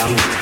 Down.